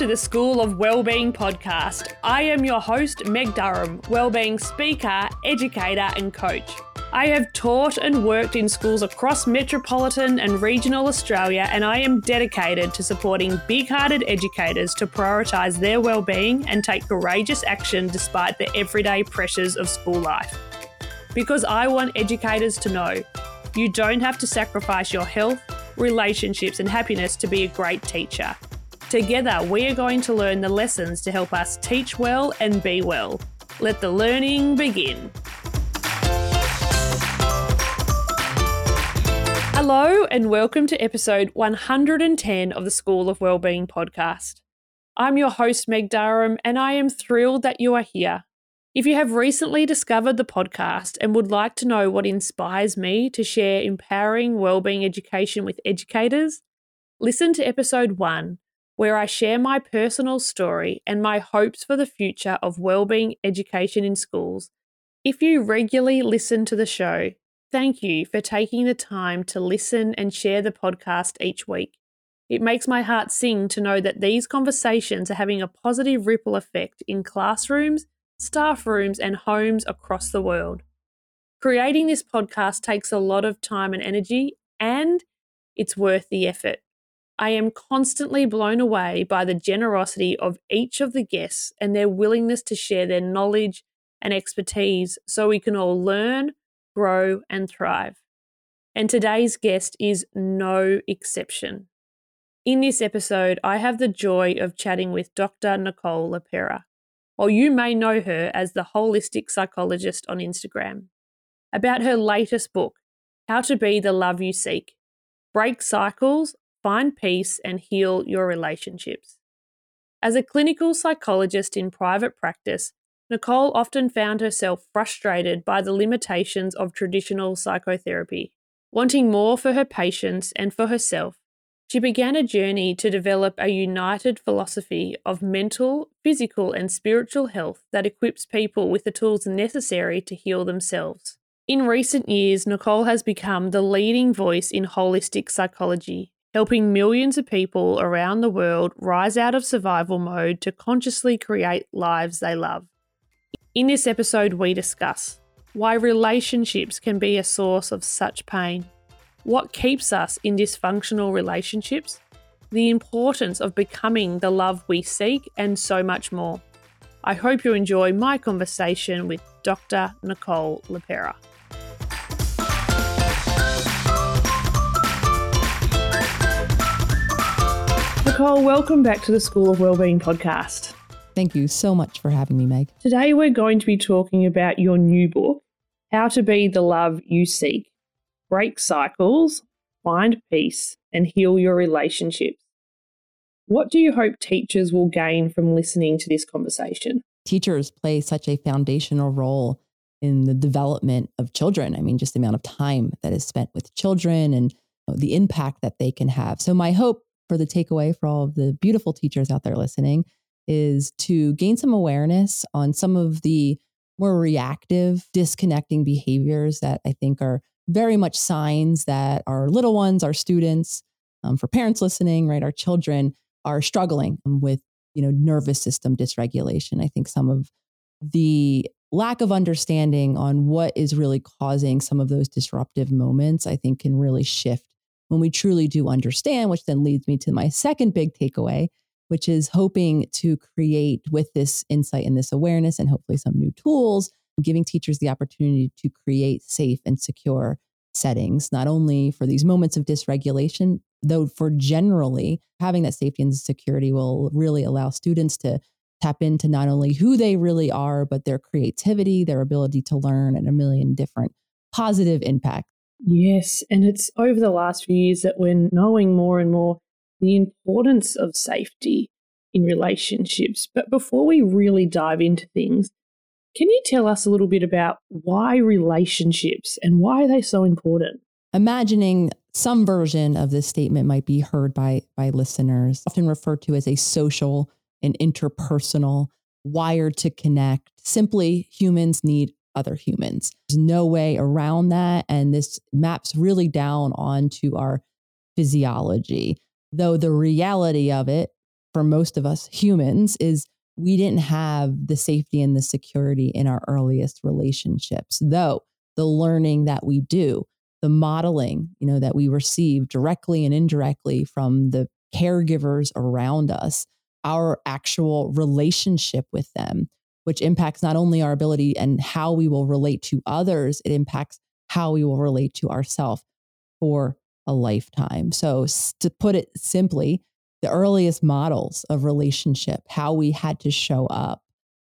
to the School of Wellbeing podcast. I am your host, Meg Durham, wellbeing speaker, educator, and coach. I have taught and worked in schools across metropolitan and regional Australia, and I am dedicated to supporting big hearted educators to prioritise their well-being and take courageous action despite the everyday pressures of school life. Because I want educators to know you don't have to sacrifice your health, relationships, and happiness to be a great teacher. Together, we are going to learn the lessons to help us teach well and be well. Let the learning begin. Hello, and welcome to episode 110 of the School of Wellbeing podcast. I'm your host, Meg Durham, and I am thrilled that you are here. If you have recently discovered the podcast and would like to know what inspires me to share empowering wellbeing education with educators, listen to episode 1, where I share my personal story and my hopes for the future of wellbeing education in schools. If you regularly listen to the show, Thank you for taking the time to listen and share the podcast each week. It makes my heart sing to know that these conversations are having a positive ripple effect in classrooms, staff rooms, and homes across the world. Creating this podcast takes a lot of time and energy, and it's worth the effort. I am constantly blown away by the generosity of each of the guests and their willingness to share their knowledge and expertise so we can all learn, grow, and thrive. And today's guest is no exception. In this episode, I have the joy of chatting with Dr. Nicole LePera, or you may know her as the holistic psychologist on Instagram, about her latest book, How to Be the Love You Seek Break Cycles, Find Peace, and Heal Your Relationships. As a clinical psychologist in private practice, Nicole often found herself frustrated by the limitations of traditional psychotherapy. Wanting more for her patients and for herself, she began a journey to develop a united philosophy of mental, physical, and spiritual health that equips people with the tools necessary to heal themselves. In recent years, Nicole has become the leading voice in holistic psychology, helping millions of people around the world rise out of survival mode to consciously create lives they love. In this episode, we discuss why relationships can be a source of such pain, what keeps us in dysfunctional relationships, the importance of becoming the love we seek, and so much more. I hope you enjoy my conversation with Dr. Nicole LePera. Nicole, welcome back to the School of Wellbeing podcast. Thank you so much for having me, Meg. Today, we're going to be talking about your new book, How to Be the Love You Seek Break Cycles, Find Peace, and Heal Your Relationships. What do you hope teachers will gain from listening to this conversation? Teachers play such a foundational role in the development of children. I mean, just the amount of time that is spent with children and the impact that they can have. So, my hope for the takeaway for all of the beautiful teachers out there listening is to gain some awareness on some of the more reactive, disconnecting behaviors that I think are very much signs that our little ones, our students, um, for parents listening, right, our children are struggling with you know nervous system dysregulation. I think some of the lack of understanding on what is really causing some of those disruptive moments, I think, can really shift when we truly do understand. Which then leads me to my second big takeaway, which is hoping to create with this insight and this awareness and hopefully some new tools, giving teachers the opportunity to create safe and secure settings, not only for these moments of dysregulation, though for generally having that safety and security will really allow students to tap into not only who they really are, but their creativity, their ability to learn, and a million different positive impacts. Yes. And it's over the last few years that we're knowing more and more the importance of safety in relationships. But before we really dive into things, can you tell us a little bit about why relationships and why are they so important? Imagining some version of this statement might be heard by, by listeners, often referred to as a social and interpersonal, wired to connect. Simply, humans need other humans. There's no way around that. And this maps really down onto our physiology though the reality of it for most of us humans is we didn't have the safety and the security in our earliest relationships, though the learning that we do, the modeling, you know, that we receive directly and indirectly from the caregivers around us, our actual relationship with them, which impacts not only our ability and how we will relate to others, it impacts how we will relate to ourselves for a lifetime. So, to put it simply, the earliest models of relationship, how we had to show up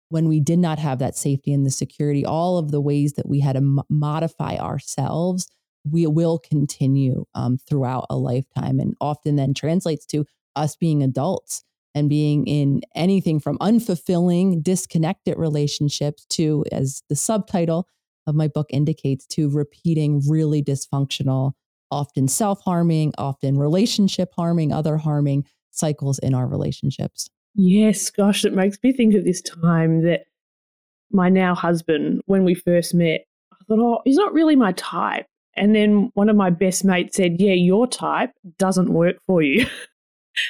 when we did not have that safety and the security, all of the ways that we had to modify ourselves, we will continue um, throughout a lifetime and often then translates to us being adults and being in anything from unfulfilling, disconnected relationships to, as the subtitle of my book indicates, to repeating really dysfunctional, often self harming, often relationship harming, other harming cycles in our relationships. Yes, gosh, it makes me think of this time that my now husband, when we first met, I thought, oh, he's not really my type. And then one of my best mates said, yeah, your type doesn't work for you.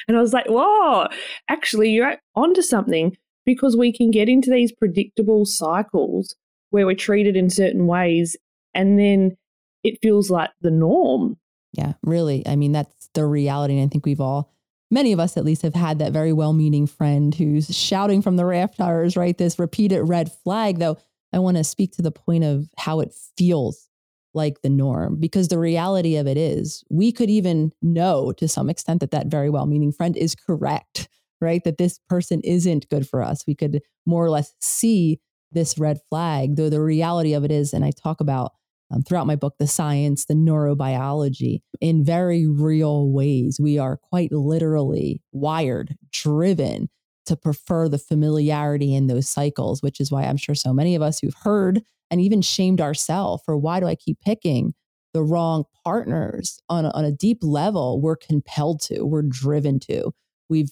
and I was like, whoa, actually, you're onto something because we can get into these predictable cycles where we're treated in certain ways and then it feels like the norm. Yeah, really. I mean, that's the reality. And I think we've all many of us at least have had that very well meaning friend who's shouting from the rafters, right? This repeated red flag, though. I want to speak to the point of how it feels like the norm because the reality of it is we could even know to some extent that that very well meaning friend is correct, right? That this person isn't good for us. We could more or less see this red flag, though the reality of it is, and I talk about um, throughout my book, the science, the neurobiology, in very real ways. We are quite literally wired, driven to prefer the familiarity in those cycles, which is why I'm sure so many of us who've heard and even shamed ourselves for why do I keep picking the wrong partners on a, on a deep level, we're compelled to, we're driven to. We've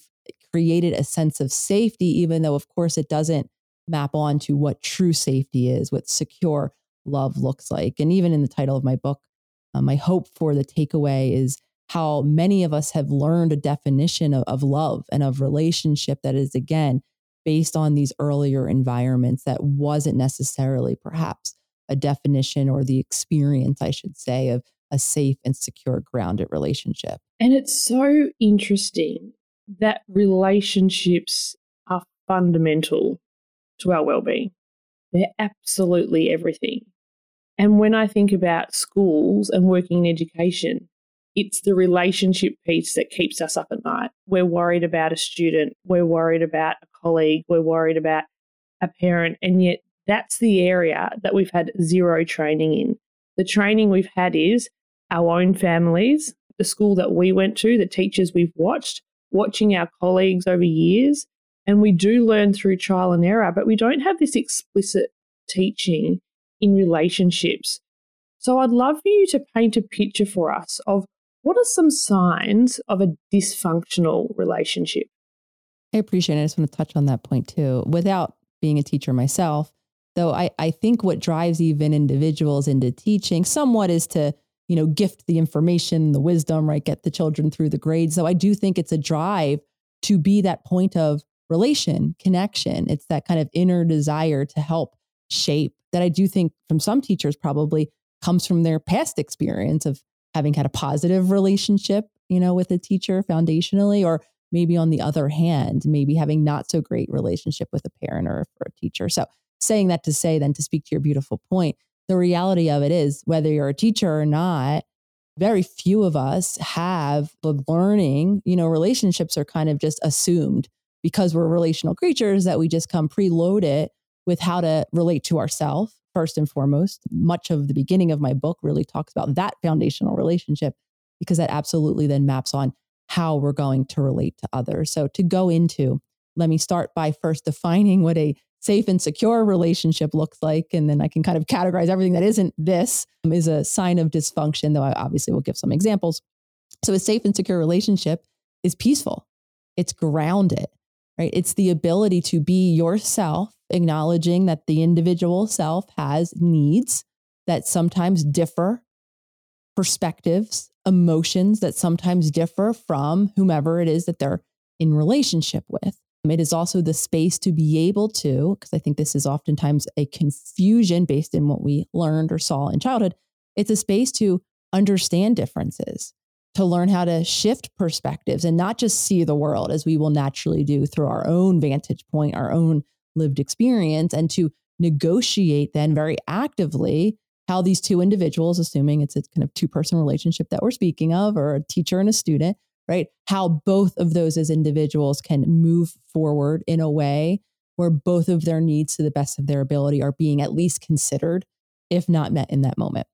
created a sense of safety, even though, of course, it doesn't map on to what true safety is, what secure love looks like. And even in the title of my book, uh, my hope for the takeaway is how many of us have learned a definition of, of love and of relationship that is, again, based on these earlier environments that wasn't necessarily perhaps a definition or the experience, I should say, of a safe and secure, grounded relationship. And it's so interesting that relationships are fundamental to our well being. They're absolutely everything. And when I think about schools and working in education, it's the relationship piece that keeps us up at night. We're worried about a student, we're worried about a colleague, we're worried about a parent, and yet that's the area that we've had zero training in. The training we've had is our own families, the school that we went to, the teachers we've watched, watching our colleagues over years. And we do learn through trial and error, but we don't have this explicit teaching in relationships. So I'd love for you to paint a picture for us of what are some signs of a dysfunctional relationship? I appreciate it. I just want to touch on that point too. Without being a teacher myself, though I, I think what drives even individuals into teaching somewhat is to, you know, gift the information, the wisdom, right? Get the children through the grades. So I do think it's a drive to be that point of relation, connection. It's that kind of inner desire to help shape that I do think from some teachers probably comes from their past experience of having had a positive relationship, you know, with a teacher foundationally, or maybe on the other hand, maybe having not so great relationship with a parent or, or a teacher. So saying that to say then to speak to your beautiful point, the reality of it is whether you're a teacher or not, very few of us have the learning, you know, relationships are kind of just assumed because we're relational creatures that we just come preloaded with how to relate to ourselves first and foremost. Much of the beginning of my book really talks about that foundational relationship because that absolutely then maps on how we're going to relate to others. So to go into, let me start by first defining what a safe and secure relationship looks like. And then I can kind of categorize everything that isn't this um, is a sign of dysfunction, though I obviously will give some examples. So a safe and secure relationship is peaceful. It's grounded right? It's the ability to be yourself, acknowledging that the individual self has needs that sometimes differ, perspectives, emotions that sometimes differ from whomever it is that they're in relationship with. It is also the space to be able to, because I think this is oftentimes a confusion based in what we learned or saw in childhood. It's a space to understand differences, to learn how to shift perspectives and not just see the world as we will naturally do through our own vantage point, our own lived experience, and to negotiate then very actively how these two individuals, assuming it's a kind of two person relationship that we're speaking of, or a teacher and a student, right? How both of those as individuals can move forward in a way where both of their needs to the best of their ability are being at least considered, if not met in that moment.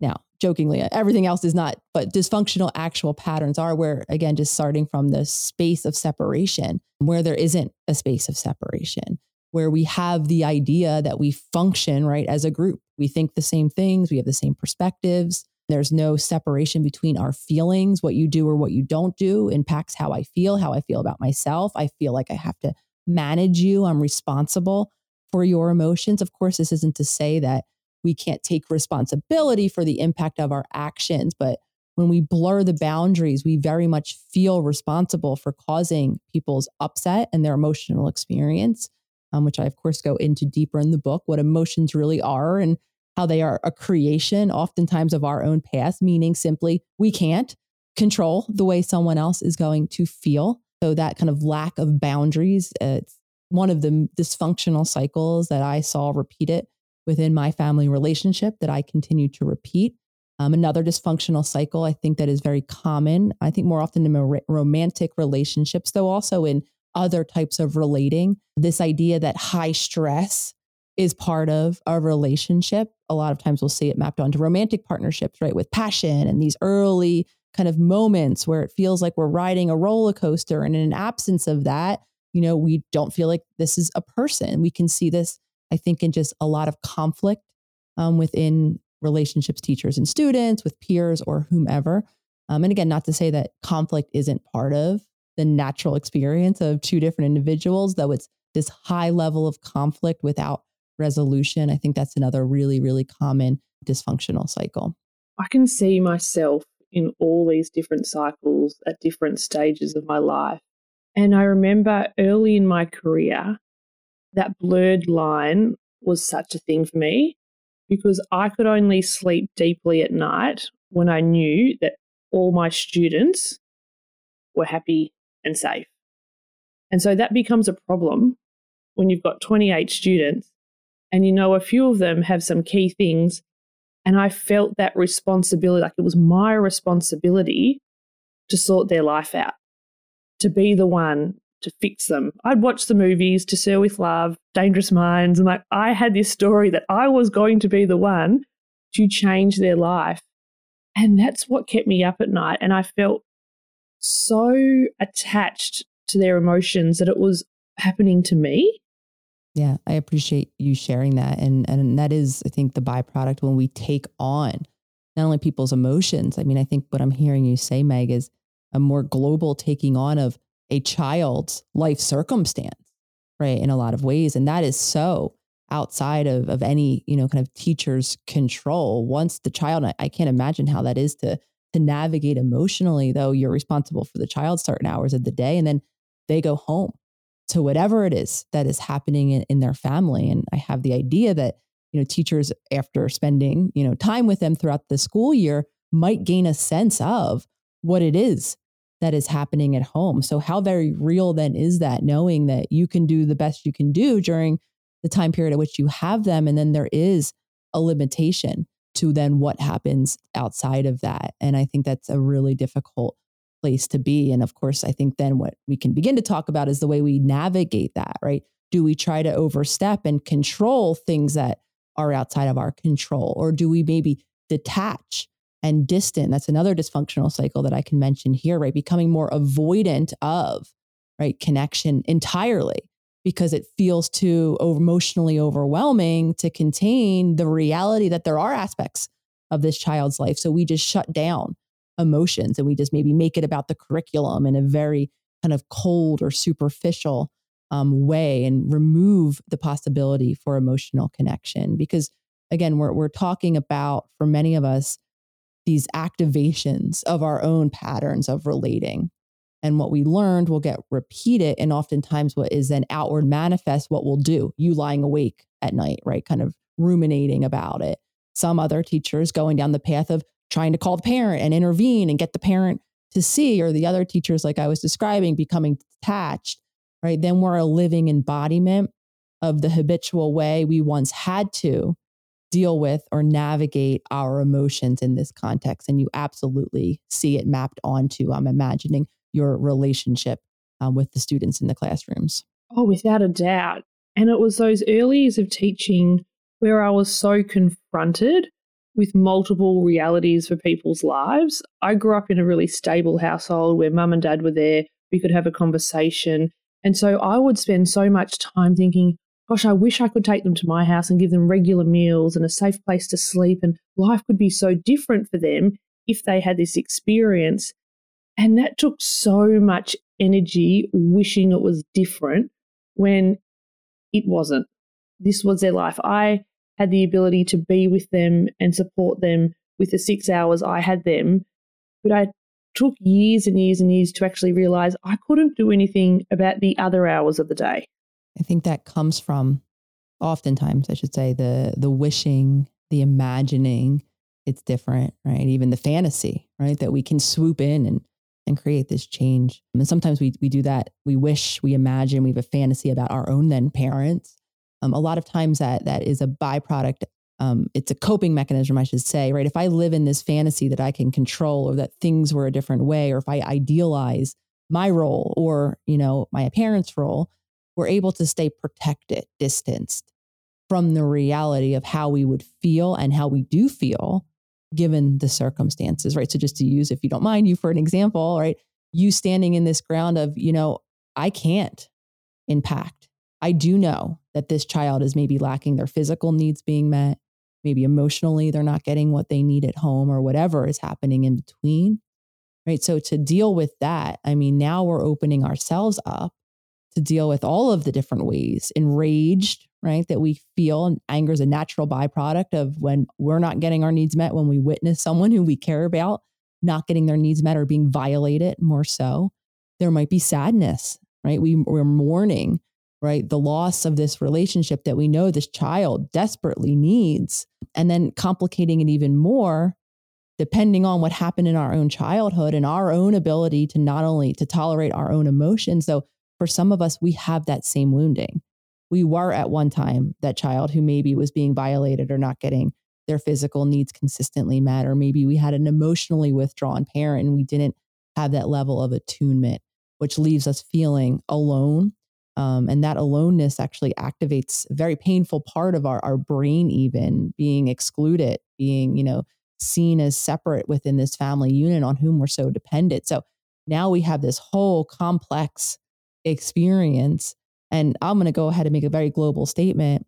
Now, jokingly, everything else is not, but dysfunctional actual patterns are where, again, just starting from the space of separation, where there isn't a space of separation, where we have the idea that we function, right, as a group. We think the same things, we have the same perspectives. There's no separation between our feelings. What you do or what you don't do impacts how I feel, how I feel about myself. I feel like I have to manage you. I'm responsible for your emotions. Of course, this isn't to say that we can't take responsibility for the impact of our actions, but when we blur the boundaries, we very much feel responsible for causing people's upset and their emotional experience, um, which I, of course, go into deeper in the book, what emotions really are and how they are a creation, oftentimes of our own past, meaning simply we can't control the way someone else is going to feel. So that kind of lack of boundaries, it's one of the dysfunctional cycles that I saw repeated within my family relationship that I continue to repeat. Um, another dysfunctional cycle, I think that is very common. I think more often in romantic relationships, though also in other types of relating. This idea that high stress is part of a relationship. A lot of times we'll see it mapped onto romantic partnerships, right? With passion and these early kind of moments where it feels like we're riding a roller coaster. And in an absence of that, you know, we don't feel like this is a person. We can see this, I think, in just a lot of conflict um, within relationships, teachers and students, with peers or whomever. Um, and again, not to say that conflict isn't part of the natural experience of two different individuals, though it's this high level of conflict without resolution. I think that's another really, really common dysfunctional cycle. I can see myself in all these different cycles at different stages of my life. And I remember early in my career, that blurred line was such a thing for me because I could only sleep deeply at night when I knew that all my students were happy and safe. And so that becomes a problem when you've got 28 students and you know, a few of them have some key things. And I felt that responsibility, like it was my responsibility to sort their life out, to be the one to fix them. I'd watch the movies, To Sir with Love, Dangerous Minds, and like I had this story that I was going to be the one to change their life. And that's what kept me up at night. And I felt so attached to their emotions that it was happening to me. Yeah, I appreciate you sharing that. And and that is, I think, the byproduct when we take on not only people's emotions. I mean, I think what I'm hearing you say, Meg, is a more global taking on of a child's life circumstance, right? In a lot of ways. And that is so outside of, of any, you know, kind of teacher's control. Once the child, I, I can't imagine how that is to to navigate emotionally, though you're responsible for the child certain hours of the day and then they go home to whatever it is that is happening in, in their family. And I have the idea that, you know, teachers, after spending, you know, time with them throughout the school year, might gain a sense of what it is that is happening at home. So, how very real then is that knowing that you can do the best you can do during the time period at which you have them? And then there is a limitation to then what happens outside of that. And I think that's a really difficult place to be. And of course, I think then what we can begin to talk about is the way we navigate that, right? Do we try to overstep and control things that are outside of our control? Or do we maybe detach and distant? That's another dysfunctional cycle that I can mention here, right? Becoming more avoidant of, right, connection entirely because it feels too emotionally overwhelming to contain the reality that there are aspects of this child's life. So we just shut down emotions and we just maybe make it about the curriculum in a very kind of cold or superficial um, way and remove the possibility for emotional connection because again we're, we're talking about for many of us these activations of our own patterns of relating And what we learned will get repeated. And oftentimes, what is then outward manifest, what we'll do, you lying awake at night, right? Kind of ruminating about it. Some other teachers going down the path of trying to call the parent and intervene and get the parent to see, or the other teachers, like I was describing, becoming detached, right? Then we're a living embodiment of the habitual way we once had to deal with or navigate our emotions in this context. And you absolutely see it mapped onto, I'm imagining, your relationship um, with the students in the classrooms. Oh, without a doubt. And it was those early years of teaching where I was so confronted with multiple realities for people's lives. I grew up in a really stable household where mum and dad were there. We could have a conversation. And so I would spend so much time thinking, gosh, I wish I could take them to my house and give them regular meals and a safe place to sleep. And life could be so different for them if they had this experience. And that took so much energy wishing it was different when it wasn't. This was their life. I had the ability to be with them and support them with the six hours I had them. But I took years and years and years to actually realize I couldn't do anything about the other hours of the day. I think that comes from oftentimes, I should say, the the wishing, the imagining it's different, right? Even the fantasy, right? That we can swoop in and and create this change. And sometimes we we do that. We wish, we imagine, we have a fantasy about our own then parents. Um, a lot of times that that is a byproduct. Um, it's a coping mechanism, I should say, right? If I live in this fantasy that I can control, or that things were a different way, or if I idealize my role or you know my parents' role, we're able to stay protected, distanced from the reality of how we would feel and how we do feel given the circumstances, right? So just to use, if you don't mind, you for an example, right? You standing in this ground of, you know, I can't impact. I do know that this child is maybe lacking their physical needs being met. Maybe emotionally, they're not getting what they need at home or whatever is happening in between. Right. So to deal with that, I mean, now we're opening ourselves up to deal with all of the different ways enraged, right? That we feel and anger is a natural byproduct of when we're not getting our needs met, when we witness someone who we care about not getting their needs met or being violated more so. There might be sadness, right? We, we're mourning, right? The loss of this relationship that we know this child desperately needs. And then complicating it even more, depending on what happened in our own childhood and our own ability to not only to tolerate our own emotions, though for some of us, we have that same wounding. We were at one time that child who maybe was being violated or not getting their physical needs consistently met, or maybe we had an emotionally withdrawn parent and we didn't have that level of attunement, which leaves us feeling alone. Um, and that aloneness actually activates a very painful part of our, our brain, even being excluded, being, you know, seen as separate within this family unit on whom we're so dependent. So now we have this whole complex experience. And I'm going to go ahead and make a very global statement.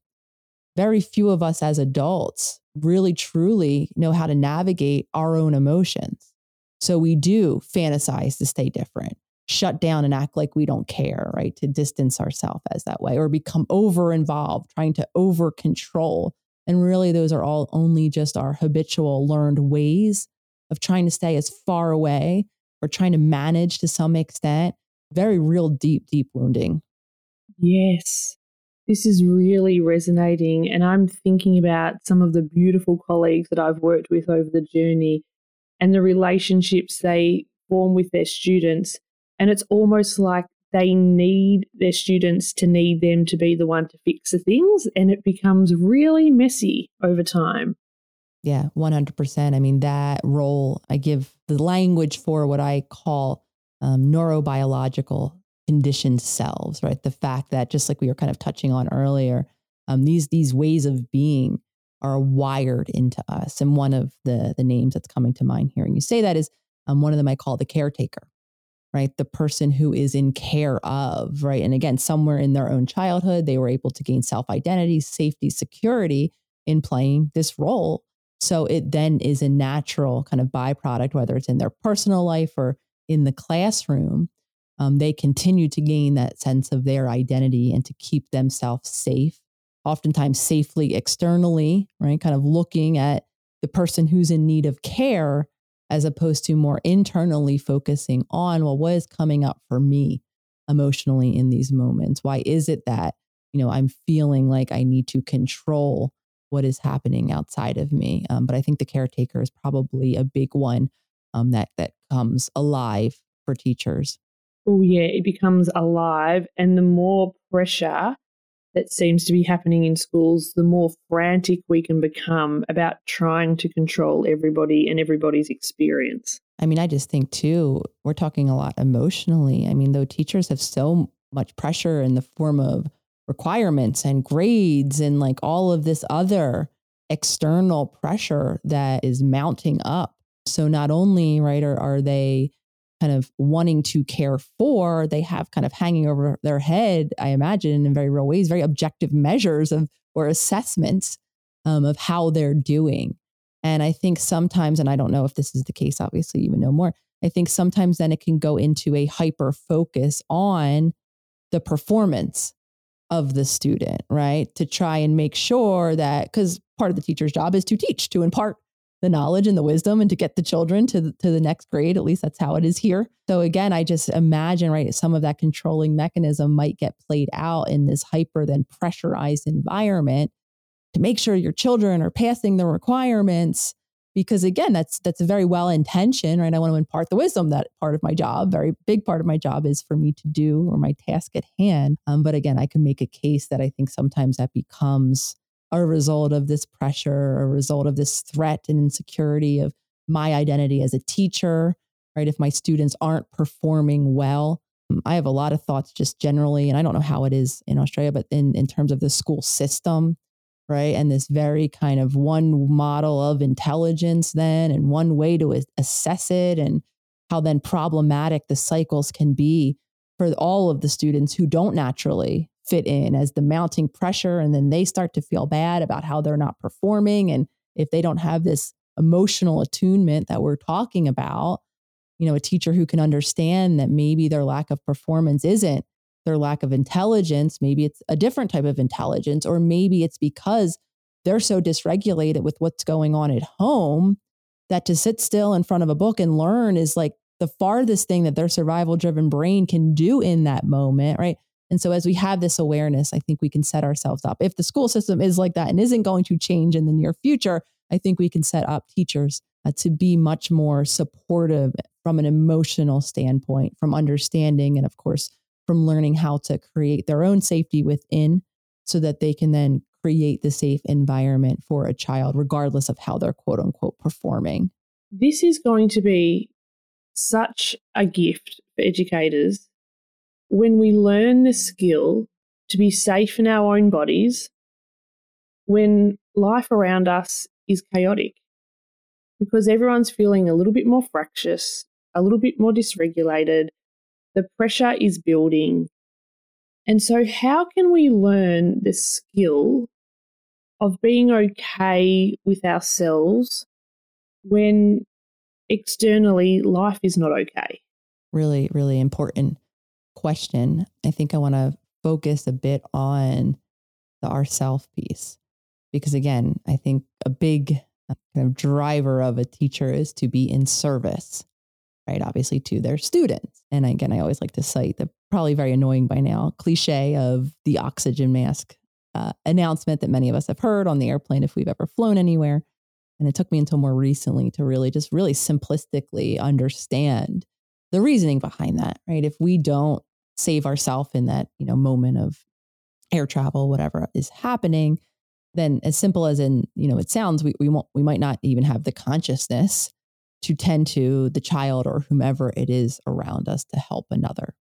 Very few of us as adults really truly know how to navigate our own emotions. So we do fantasize to stay different, shut down and act like we don't care, right? To distance ourselves as that way or become over involved, trying to over control. And really, those are all only just our habitual learned ways of trying to stay as far away or trying to manage to some extent very real deep, deep wounding. Yes. This is really resonating. And I'm thinking about some of the beautiful colleagues that I've worked with over the journey and the relationships they form with their students. And it's almost like they need their students to need them to be the one to fix the things. And it becomes really messy over time. Yeah, 100%. I mean, that role, I give the language for what I call um, neurobiological conditioned selves, right? The fact that just like we were kind of touching on earlier, um, these these ways of being are wired into us. And one of the the names that's coming to mind hearing you say that is um, one of them I call the caretaker, right? The person who is in care of, right? And again, somewhere in their own childhood, they were able to gain self identity, safety, security in playing this role. So it then is a natural kind of byproduct, whether it's in their personal life or in the classroom, um, they continue to gain that sense of their identity and to keep themselves safe, oftentimes safely externally, right? Kind of looking at the person who's in need of care as opposed to more internally focusing on, well, what is coming up for me emotionally in these moments? Why is it that, you know, I'm feeling like I need to control what is happening outside of me? Um, but I think the caretaker is probably a big one um, that that comes alive for teachers. Oh yeah, it becomes alive, and the more pressure that seems to be happening in schools, the more frantic we can become about trying to control everybody and everybody's experience. I mean, I just think too, we're talking a lot emotionally. I mean, though teachers have so much pressure in the form of requirements and grades and like all of this other external pressure that is mounting up. So not only, right, are, are they kind of wanting to care for, they have kind of hanging over their head, I imagine, in very real ways, very objective measures of or assessments um, of how they're doing. And I think sometimes, and I don't know if this is the case, obviously, you would know more. I think sometimes then it can go into a hyper focus on the performance of the student, right? To try and make sure that, because part of the teacher's job is to teach, to impart the knowledge and the wisdom and to get the children to the, to the next grade at least that's how it is here. So again i just imagine right some of that controlling mechanism might get played out in this hyper then pressurized environment to make sure your children are passing the requirements because again that's that's a very well intentioned right? I want to impart the wisdom that part of my job very big part of my job is for me to do or my task at hand. Um, but again i can make a case that i think sometimes that becomes a result of this pressure, a result of this threat and insecurity of my identity as a teacher, right? If my students aren't performing well, um, I have a lot of thoughts just generally, and I don't know how it is in Australia, but in, in terms of the school system, right? And this very kind of one model of intelligence, then, and one way to assess it, and how then problematic the cycles can be for all of the students who don't naturally fit in as the mounting pressure and then they start to feel bad about how they're not performing and if they don't have this emotional attunement that we're talking about you know a teacher who can understand that maybe their lack of performance isn't their lack of intelligence maybe it's a different type of intelligence or maybe it's because they're so dysregulated with what's going on at home that to sit still in front of a book and learn is like the farthest thing that their survival driven brain can do in that moment right and so, as we have this awareness, I think we can set ourselves up. If the school system is like that and isn't going to change in the near future, I think we can set up teachers uh, to be much more supportive from an emotional standpoint, from understanding, and of course, from learning how to create their own safety within so that they can then create the safe environment for a child, regardless of how they're quote unquote performing. This is going to be such a gift for educators when we learn the skill to be safe in our own bodies when life around us is chaotic because everyone's feeling a little bit more fractious, a little bit more dysregulated, the pressure is building. And so, how can we learn the skill of being okay with ourselves when externally life is not okay? Really, really important question, I think I want to focus a bit on the ourself piece. Because again, I think a big uh, kind of driver of a teacher is to be in service, right? Obviously, to their students. And again, I always like to cite the probably very annoying by now cliche of the oxygen mask uh, announcement that many of us have heard on the airplane if we've ever flown anywhere. And it took me until more recently to really just really simplistically understand the reasoning behind that, right? If we don't save ourselves in that, you know, moment of air travel, whatever is happening, then as simple as in, you know, it sounds, we, we won't, we might not even have the consciousness to tend to the child or whomever it is around us to help another.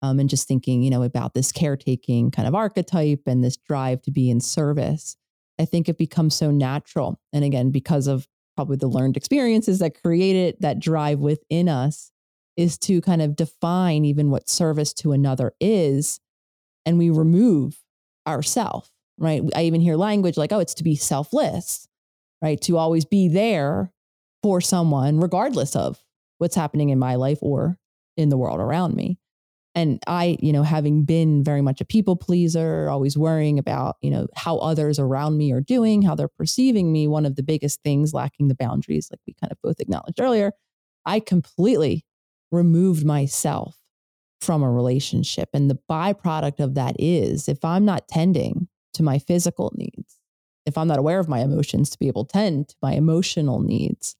Um, and just thinking, you know, about this caretaking kind of archetype and this drive to be in service, I think it becomes so natural. And again, because of probably the learned experiences that created that drive within us, is to kind of define even what service to another is. And we remove ourself, right? I even hear language like, oh, it's to be selfless, right? To always be there for someone, regardless of what's happening in my life or in the world around me. and I, you know, having been very much a people pleaser, always worrying about, you know, how others around me are doing, how they're perceiving me, one of the biggest things lacking the boundaries, like we kind of both acknowledged earlier, I completely removed myself from a relationship. And the byproduct of that is if I'm not tending to my physical needs, if I'm not aware of my emotions to be able to tend to my emotional needs,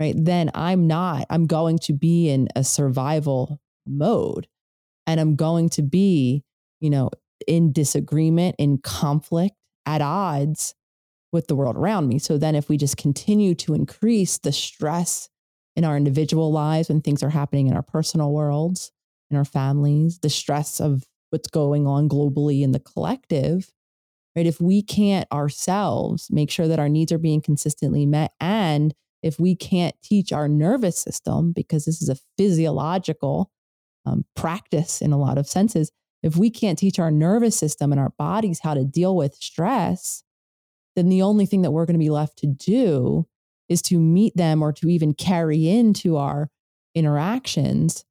right, then I'm not, I'm going to be in a survival mode and I'm going to be, you know, in disagreement, in conflict, at odds with the world around me. So then if we just continue to increase the stress in our individual lives when things are happening in our personal worlds, in our families, the stress of what's going on globally in the collective, right? If we can't ourselves make sure that our needs are being consistently met and if we can't teach our nervous system, because this is a physiological um, practice in a lot of senses. If we can't teach our nervous system and our bodies how to deal with stress, then the only thing that we're going to be left to do is to meet them or to even carry into our interactions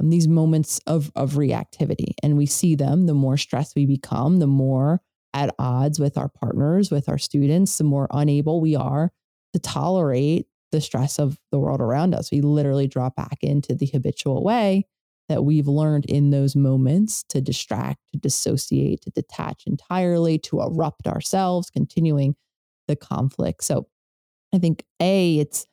um, these moments of, of reactivity. And we see them the more stressed we become, the more at odds with our partners, with our students, the more unable we are to tolerate the stress of the world around us. We literally drop back into the habitual way that we've learned in those moments to distract, to dissociate, to detach entirely, to erupt ourselves, continuing the conflict. So I think A, it's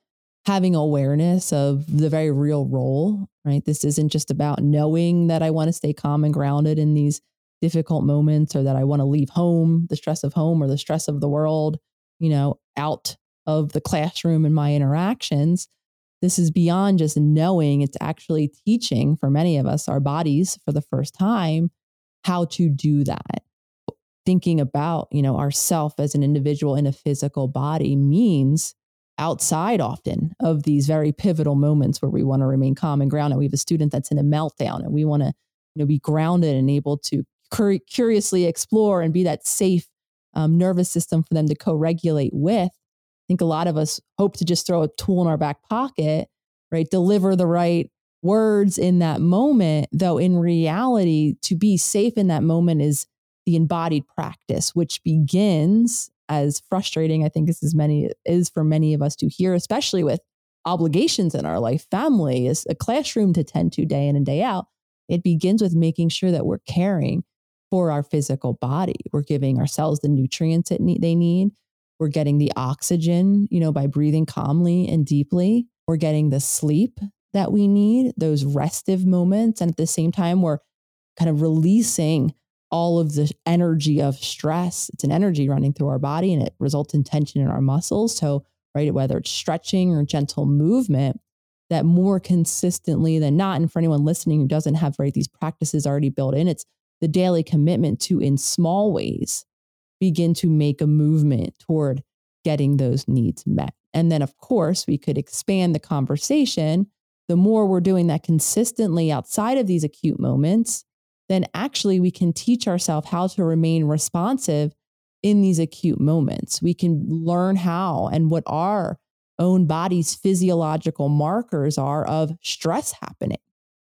having awareness of the very real role, right? This isn't just about knowing that I want to stay calm and grounded in these difficult moments or that I want to leave home, the stress of home or the stress of the world, you know, out of the classroom and my interactions this is beyond just knowing, it's actually teaching for many of us, our bodies for the first time, how to do that. Thinking about, you know, ourself as an individual in a physical body means outside often of these very pivotal moments where we want to remain calm and grounded. We have a student that's in a meltdown and we want to, you know, be grounded and able to cur- curiously explore and be that safe um, nervous system for them to co-regulate with I think a lot of us hope to just throw a tool in our back pocket, right? Deliver the right words in that moment, though in reality, to be safe in that moment is the embodied practice, which begins as frustrating, I think, as many is for many of us to hear, especially with obligations in our life. Family is a classroom to tend to day in and day out. It begins with making sure that we're caring for our physical body. We're giving ourselves the nutrients that they need. We're getting the oxygen, you know, by breathing calmly and deeply. We're getting the sleep that we need, those restive moments. And at the same time, we're kind of releasing all of the energy of stress. It's an energy running through our body and it results in tension in our muscles. So, right, whether it's stretching or gentle movement, that more consistently than not, and for anyone listening who doesn't have right these practices already built in, it's the daily commitment to in small ways begin to make a movement toward getting those needs met. And then, of course, we could expand the conversation. The more we're doing that consistently outside of these acute moments, then actually we can teach ourselves how to remain responsive in these acute moments. We can learn how and what our own body's physiological markers are of stress happening,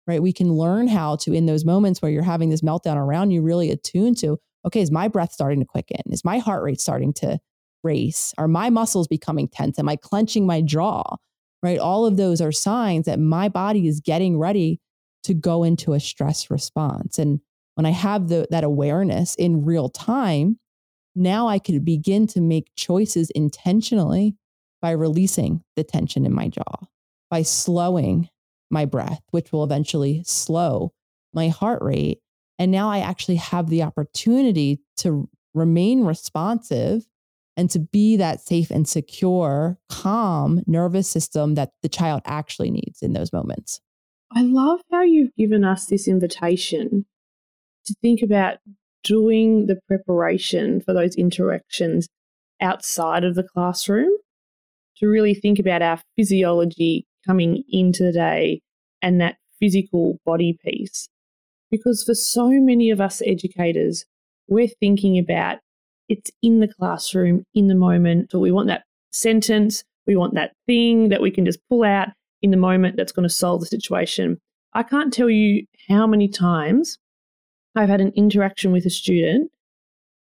right? We can learn how to, in those moments where you're having this meltdown around you, really attune to okay, is my breath starting to quicken? Is my heart rate starting to race? Are my muscles becoming tense? Am I clenching my jaw? Right? All of those are signs that my body is getting ready to go into a stress response. And when I have the, that awareness in real time, now I can begin to make choices intentionally by releasing the tension in my jaw, by slowing my breath, which will eventually slow my heart rate and now I actually have the opportunity to remain responsive and to be that safe and secure, calm nervous system that the child actually needs in those moments. I love how you've given us this invitation to think about doing the preparation for those interactions outside of the classroom, to really think about our physiology coming into the day and that physical body piece. Because for so many of us educators, we're thinking about it's in the classroom, in the moment. So we want that sentence, we want that thing that we can just pull out in the moment that's going to solve the situation. I can't tell you how many times I've had an interaction with a student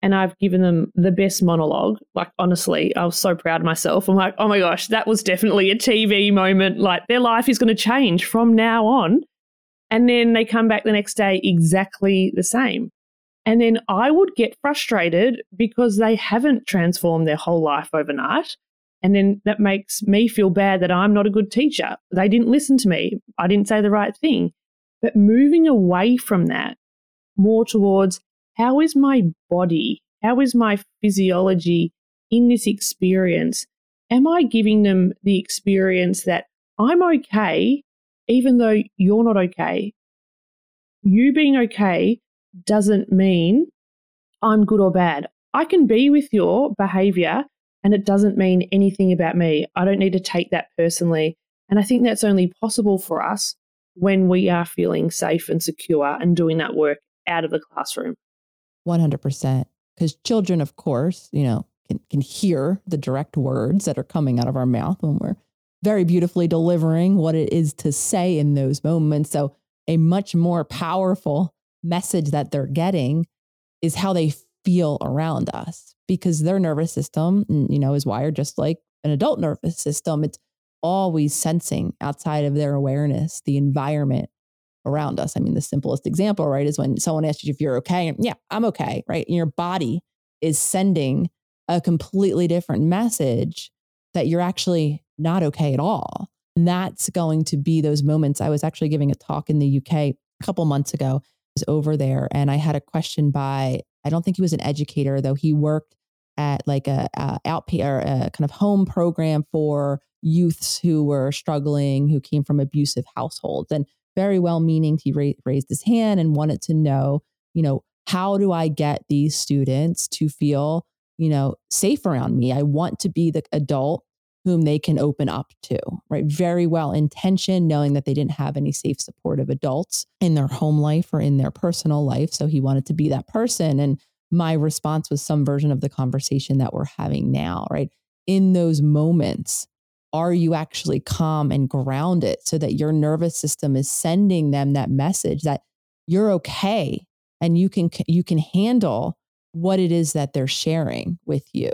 and I've given them the best monologue. Like, honestly, I was so proud of myself. I'm like, oh my gosh, that was definitely a TV moment. Like, their life is going to change from now on. And then they come back the next day exactly the same. And then I would get frustrated because they haven't transformed their whole life overnight. And then that makes me feel bad that I'm not a good teacher. They didn't listen to me. I didn't say the right thing. But moving away from that more towards how is my body, how is my physiology in this experience? Am I giving them the experience that I'm okay, even though you're not okay? You being okay doesn't mean I'm good or bad. I can be with your behavior and it doesn't mean anything about me. I don't need to take that personally. And I think that's only possible for us when we are feeling safe and secure and doing that work out of the classroom. 100%. Because children, of course, you know, can, can hear the direct words that are coming out of our mouth when we're very beautifully delivering what it is to say in those moments. So, a much more powerful message that they're getting is how they feel around us because their nervous system, you know, is wired just like an adult nervous system. It's always sensing outside of their awareness the environment around us. I mean, the simplest example, right, is when someone asks you if you're okay. And yeah, I'm okay, right? And your body is sending a completely different message that you're actually not okay at all. And that's going to be those moments. I was actually giving a talk in the UK a couple months ago. I was over there and I had a question by, I don't think he was an educator, though he worked at like a, a out or a kind of home program for youths who were struggling, who came from abusive households. And very well meaning. He ra- raised his hand and wanted to know, you know, how do I get these students to feel, you know, safe around me? I want to be the adult whom they can open up to, right? Very well intentioned, knowing that they didn't have any safe, supportive adults in their home life or in their personal life. So he wanted to be that person. And my response was some version of the conversation that we're having now, right? In those moments, are you actually calm and grounded so that your nervous system is sending them that message that you're okay and you can you can handle what it is that they're sharing with you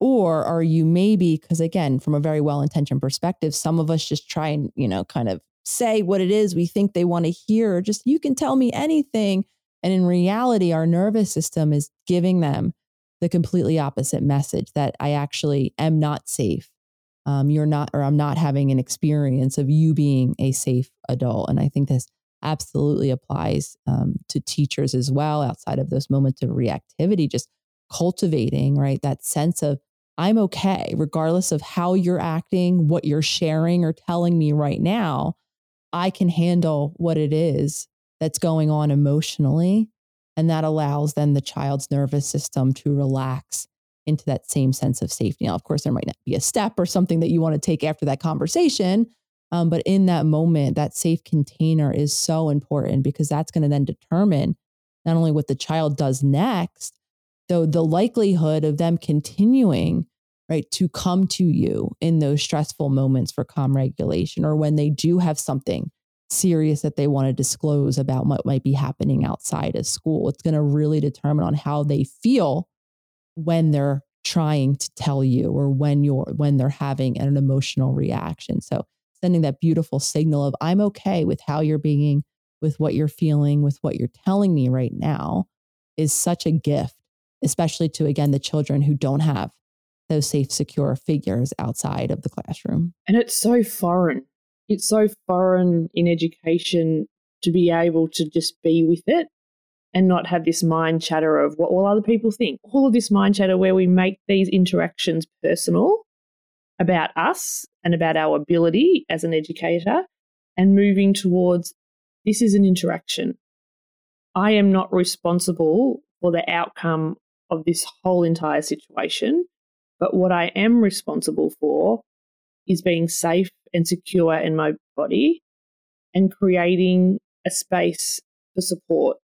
or are you maybe because again from a very well intentioned perspective some of us just try and you know kind of say what it is we think they want to hear just you can tell me anything and in reality our nervous system is giving them the completely opposite message that i actually am not safe um, you're not, or I'm not having an experience of you being a safe adult. And I think this absolutely applies um, to teachers as well, outside of those moments of reactivity, just cultivating, right? That sense of, I'm okay, regardless of how you're acting, what you're sharing or telling me right now. I can handle what it is that's going on emotionally. And that allows then the child's nervous system to relax into that same sense of safety. Now, of course, there might not be a step or something that you want to take after that conversation. Um, but in that moment, that safe container is so important because that's going to then determine not only what the child does next, though the likelihood of them continuing right to come to you in those stressful moments for calm regulation or when they do have something serious that they want to disclose about what might be happening outside of school it's going to really determine on how they feel when they're trying to tell you or when you're when they're having an emotional reaction. So sending that beautiful signal of i'm okay with how you're being with what you're feeling with what you're telling me right now is such a gift especially to again the children who don't have those safe secure figures outside of the classroom and it's so foreign it's so foreign in education to be able to just be with it and not have this mind chatter of what all other people think. All of this mind chatter where we make these interactions personal about us and about our ability as an educator and moving towards this is an interaction. I am not responsible for the outcome of this whole entire situation, but what I am responsible for is being safe and secure in my body and creating a space for support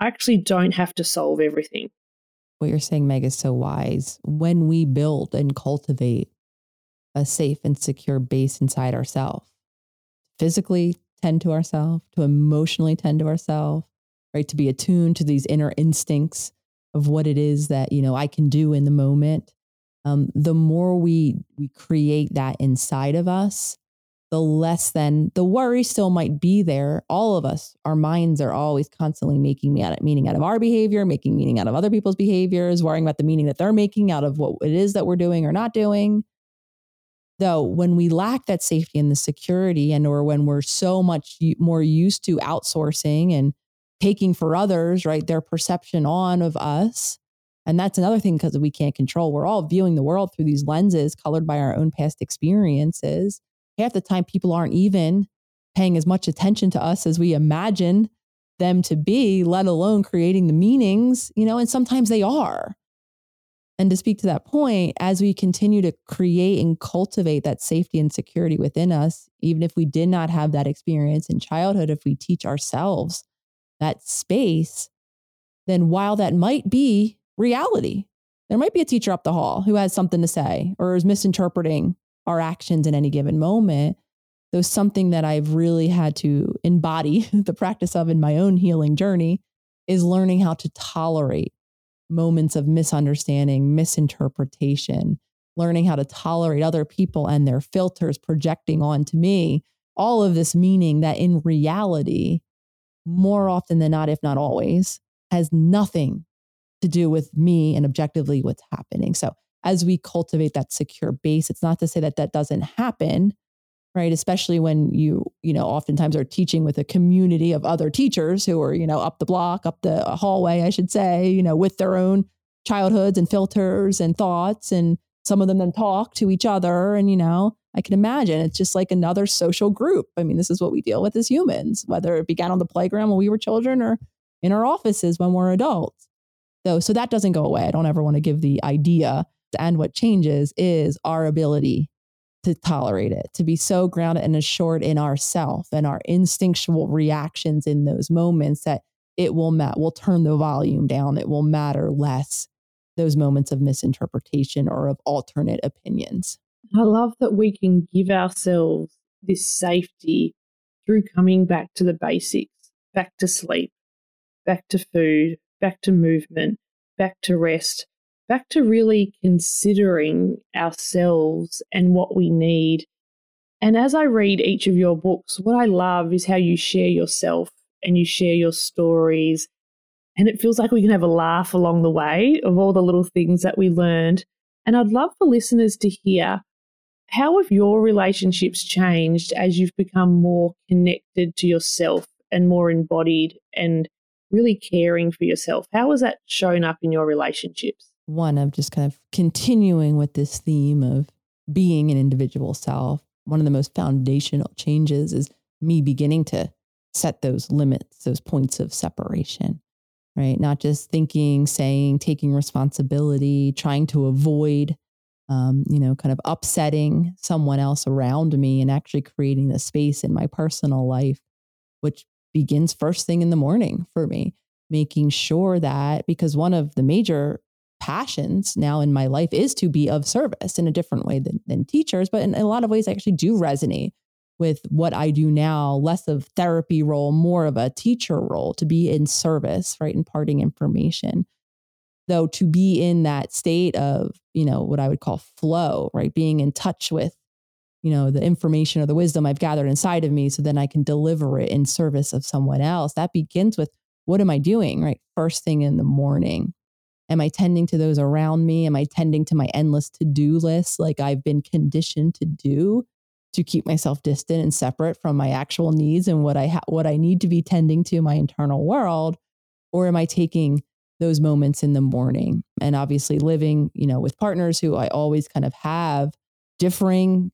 I actually don't have to solve everything. What you're saying, Meg, is so wise. When we build and cultivate a safe and secure base inside ourselves, physically, tend to ourselves, to emotionally tend to ourselves, right? To be attuned to these inner instincts of what it is that, you know, I can do in the moment. Um, the more we we create that inside of us, the less than the worry still might be there. All of us, our minds are always constantly making meaning out of our behavior, making meaning out of other people's behaviors, worrying about the meaning that they're making out of what it is that we're doing or not doing. Though when we lack that safety and the security, and or when we're so much more used to outsourcing and taking for others, right, their perception on of us, and that's another thing because we can't control. We're all viewing the world through these lenses colored by our own past experiences half the time people aren't even paying as much attention to us as we imagine them to be, let alone creating the meanings, you know, and sometimes they are. And to speak to that point, as we continue to create and cultivate that safety and security within us, even if we did not have that experience in childhood, if we teach ourselves that space, then while that might be reality, there might be a teacher up the hall who has something to say or is misinterpreting our actions in any given moment. Though something that I've really had to embody the practice of in my own healing journey is learning how to tolerate moments of misunderstanding, misinterpretation, learning how to tolerate other people and their filters projecting onto me. All of this meaning that in reality, more often than not, if not always, has nothing to do with me and objectively what's happening. So as we cultivate that secure base it's not to say that that doesn't happen right especially when you you know oftentimes are teaching with a community of other teachers who are you know up the block up the hallway i should say you know with their own childhoods and filters and thoughts and some of them then talk to each other and you know i can imagine it's just like another social group. I mean this is what we deal with as humans whether it began on the playground when we were children or in our offices when we're adults. So so that doesn't go away. I don't ever want to give the idea and what changes is our ability to tolerate it, to be so grounded and assured in ourself and our instinctual reactions in those moments that it will mat will turn the volume down. It will matter less those moments of misinterpretation or of alternate opinions. I love that we can give ourselves this safety through coming back to the basics, back to sleep, back to food, back to movement, back to rest, back to really considering ourselves and what we need. And as I read each of your books, what I love is how you share yourself and you share your stories. And it feels like we can have a laugh along the way of all the little things that we learned. And I'd love for listeners to hear how have your relationships changed as you've become more connected to yourself and more embodied and really caring for yourself? How has that shown up in your relationships? one of just kind of continuing with this theme of being an individual self. One of the most foundational changes is me beginning to set those limits, those points of separation, right? Not just thinking, saying, taking responsibility, trying to avoid, um, you know, kind of upsetting someone else around me and actually creating the space in my personal life, which begins first thing in the morning for me, making sure that because one of the major passions now in my life is to be of service in a different way than, than teachers. But in a lot of ways, I actually do resonate with what I do now, less of therapy role, more of a teacher role to be in service, right? Imparting information. Though to be in that state of, you know, what I would call flow, right? Being in touch with, you know, the information or the wisdom I've gathered inside of me so then I can deliver it in service of someone else. That begins with what am I doing, right? First thing in the morning Am I tending to those around me? Am I tending to my endless to do list like I've been conditioned to do to keep myself distant and separate from my actual needs and what I ha- what I need to be tending to my internal world? Or am I taking those moments in the morning and obviously living, you know, with partners who I always kind of have differing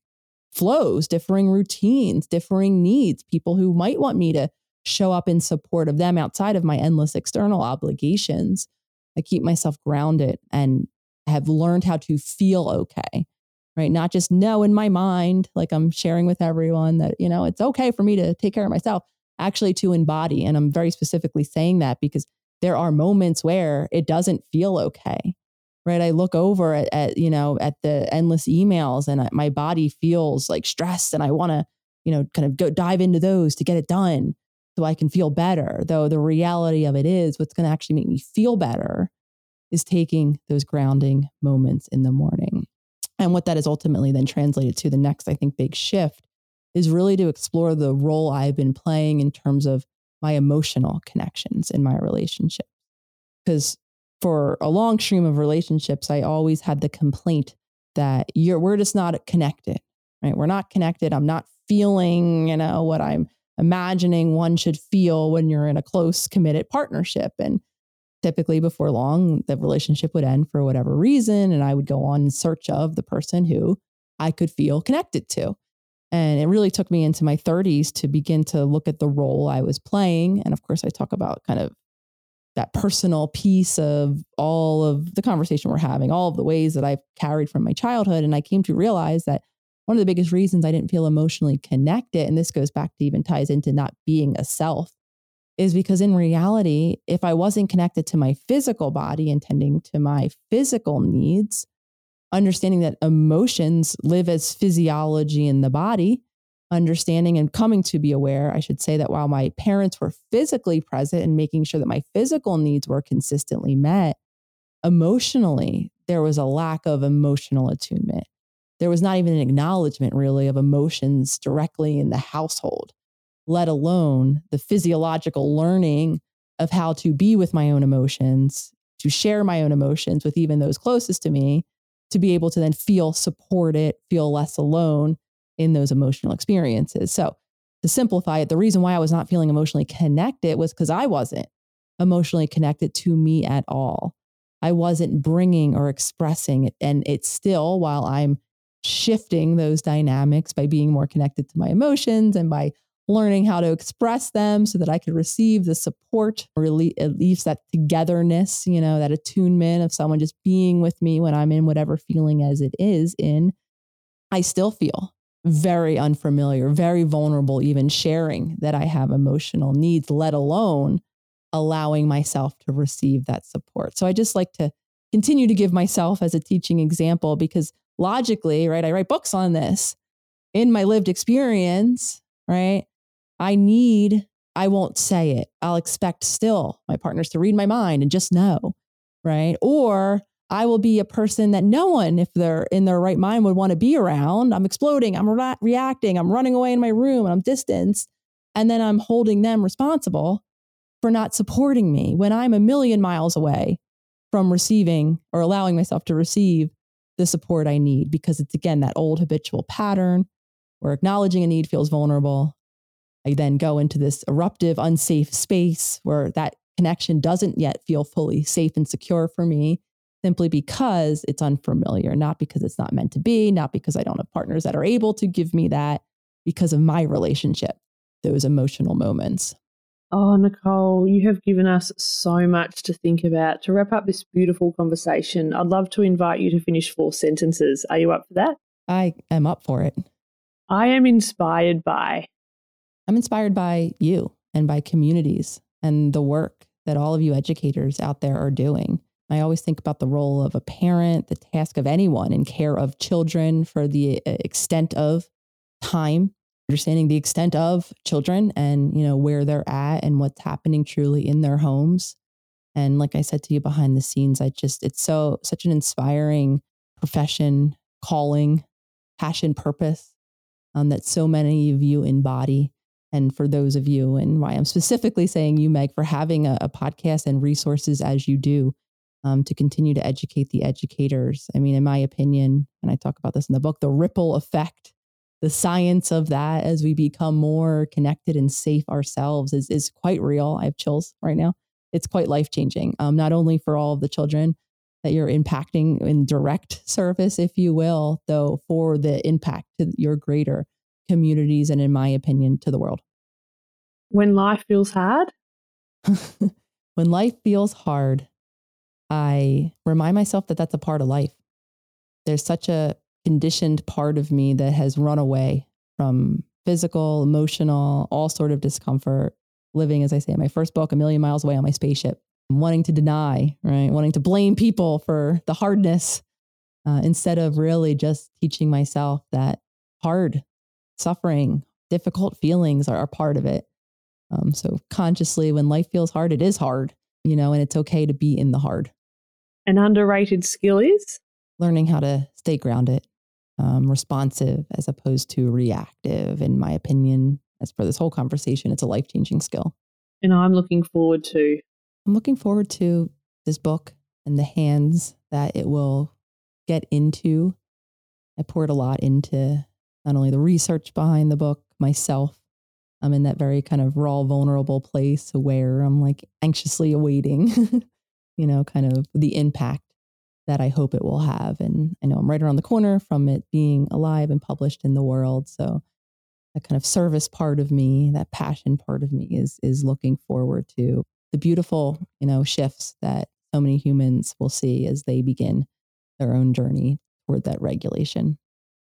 flows, differing routines, differing needs, people who might want me to show up in support of them outside of my endless external obligations. I keep myself grounded and have learned how to feel okay, right? Not just know in my mind, like I'm sharing with everyone that, you know, it's okay for me to take care of myself, actually to embody. And I'm very specifically saying that because there are moments where it doesn't feel okay, right? I look over at, at you know, at the endless emails and my body feels like stressed and I want to, you know, kind of go dive into those to get it done so I can feel better. Though the reality of it is, what's going to actually make me feel better is taking those grounding moments in the morning. And what that is ultimately then translated to the next, I think, big shift is really to explore the role I've been playing in terms of my emotional connections in my relationship. Because for a long stream of relationships, I always had the complaint that you're we're just not connected, right? We're not connected. I'm not feeling, you know, what I'm imagining one should feel when you're in a close committed partnership. And typically before long, the relationship would end for whatever reason. And I would go on in search of the person who I could feel connected to. And it really took me into my 30s to begin to look at the role I was playing. And of course, I talk about kind of that personal piece of all of the conversation we're having, all of the ways that I've carried from my childhood. And I came to realize that one of the biggest reasons I didn't feel emotionally connected, and this goes back to even ties into not being a self, is because in reality, if I wasn't connected to my physical body and tending to my physical needs, understanding that emotions live as physiology in the body, understanding and coming to be aware, I should say that while my parents were physically present and making sure that my physical needs were consistently met, emotionally, there was a lack of emotional attunement. There was not even an acknowledgement, really, of emotions directly in the household, let alone the physiological learning of how to be with my own emotions, to share my own emotions with even those closest to me, to be able to then feel supported, feel less alone in those emotional experiences. So, to simplify it, the reason why I was not feeling emotionally connected was because I wasn't emotionally connected to me at all. I wasn't bringing or expressing it. And it's still, while I'm shifting those dynamics by being more connected to my emotions and by learning how to express them so that I could receive the support, really at least that togetherness, you know, that attunement of someone just being with me when I'm in whatever feeling as it is in, I still feel very unfamiliar, very vulnerable, even sharing that I have emotional needs, let alone allowing myself to receive that support. So I just like to continue to give myself as a teaching example because logically, right, I write books on this in my lived experience, right? I need, I won't say it. I'll expect still my partners to read my mind and just know, right? Or I will be a person that no one, if they're in their right mind, would want to be around. I'm exploding, I'm re- reacting, I'm running away in my room, and I'm distanced. And then I'm holding them responsible for not supporting me when I'm a million miles away from receiving or allowing myself to receive the support I need. Because it's again that old habitual pattern where acknowledging a need feels vulnerable. I then go into this eruptive, unsafe space where that connection doesn't yet feel fully safe and secure for me simply because it's unfamiliar, not because it's not meant to be, not because I don't have partners that are able to give me that, because of my relationship, those emotional moments. Oh, Nicole, you have given us so much to think about. To wrap up this beautiful conversation, I'd love to invite you to finish four sentences. Are you up for that? I am up for it. I am inspired by. I'm inspired by you and by communities and the work that all of you educators out there are doing. I always think about the role of a parent, the task of anyone in care of children for the uh, extent of time, understanding the extent of children and, you know, where they're at and what's happening truly in their homes. And like I said to you behind the scenes, I just, it's so, such an inspiring profession, calling, passion, purpose um, that so many of you embody. And for those of you, and why I'm specifically saying you, Meg, for having a, a podcast and resources as you do um, to continue to educate the educators. I mean, in my opinion, and I talk about this in the book, the ripple effect, the science of that as we become more connected and safe ourselves is, is quite real. I have chills right now. It's quite life changing, um, not only for all of the children that you're impacting in direct service, if you will, though for the impact to your greater communities and, in my opinion, to the world. When life feels hard? when life feels hard, I remind myself that that's a part of life. There's such a conditioned part of me that has run away from physical, emotional, all sort of discomfort, living, as I say in my first book, a million miles away on my spaceship, wanting to deny, right? Wanting to blame people for the hardness uh, instead of really just teaching myself that hard suffering, difficult feelings are, are part of it. Um, so consciously, when life feels hard, it is hard, you know, and it's okay to be in the hard. An underrated skill is learning how to stay grounded, um, responsive as opposed to reactive. In my opinion, as for this whole conversation, it's a life changing skill. And I'm looking forward to. I'm looking forward to this book and the hands that it will get into. I poured a lot into not only the research behind the book, myself. I'm in that very kind of raw, vulnerable place where I'm like anxiously awaiting, you know, kind of the impact that I hope it will have. And I know I'm right around the corner from it being alive and published in the world. So that kind of service part of me, that passion part of me is is looking forward to the beautiful, you know, shifts that so many humans will see as they begin their own journey toward that regulation.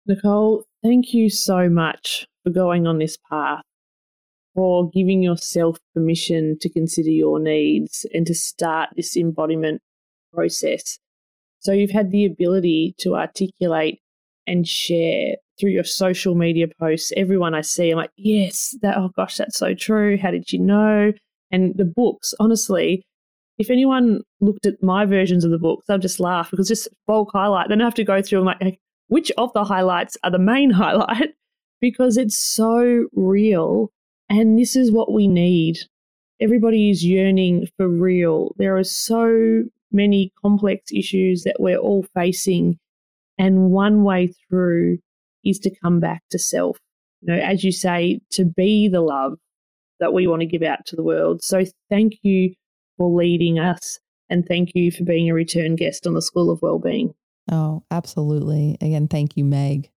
Nicole, thank you so much for going on this path, for giving yourself permission to consider your needs and to start this embodiment process. So you've had the ability to articulate and share through your social media posts. Everyone I see, I'm like, yes, that, oh gosh, that's so true. How did you know? And the books, honestly, if anyone looked at my versions of the books, they'll just laugh because just bulk highlight. Then I have to go through and like, which of the highlights are the main highlight? Because it's so real. And this is what we need. Everybody is yearning for real. There are so many complex issues that we're all facing. And one way through is to come back to self. You know, as you say, to be the love that we want to give out to the world. So thank you for leading us and thank you for being a return guest on the School of Wellbeing. Oh, absolutely. Again, thank you, Meg.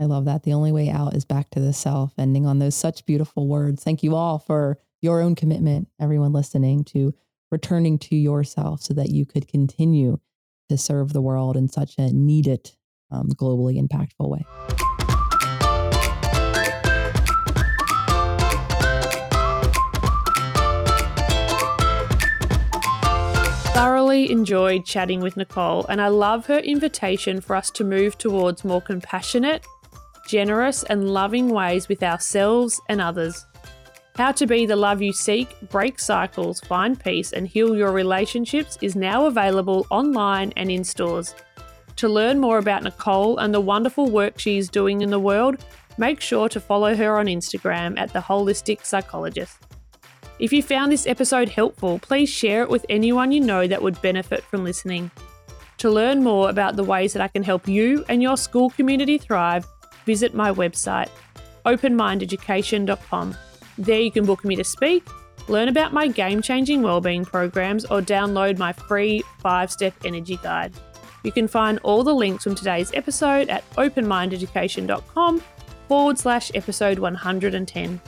I love that. The only way out is back to the self, ending on those such beautiful words. Thank you all for your own commitment, everyone listening, to returning to yourself so that you could continue to serve the world in such a needed, um, globally impactful way. Thoroughly enjoyed chatting with Nicole, and I love her invitation for us to move towards more compassionate, generous, and loving ways with ourselves and others. How to be the love you seek, break cycles, find peace, and heal your relationships is now available online and in stores. To learn more about Nicole and the wonderful work she is doing in the world, make sure to follow her on Instagram at The Holistic Psychologist. If you found this episode helpful, please share it with anyone you know that would benefit from listening. To learn more about the ways that I can help you and your school community thrive, visit my website, openmindeducation.com. There you can book me to speak, learn about my game changing wellbeing programs, or download my free five step energy guide. You can find all the links from today's episode at openmindeducation.com forward slash episode 110.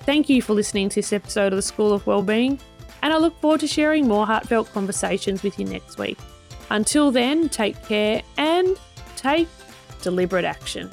Thank you for listening to this episode of the School of Wellbeing, and I look forward to sharing more heartfelt conversations with you next week. Until then, take care and take deliberate action.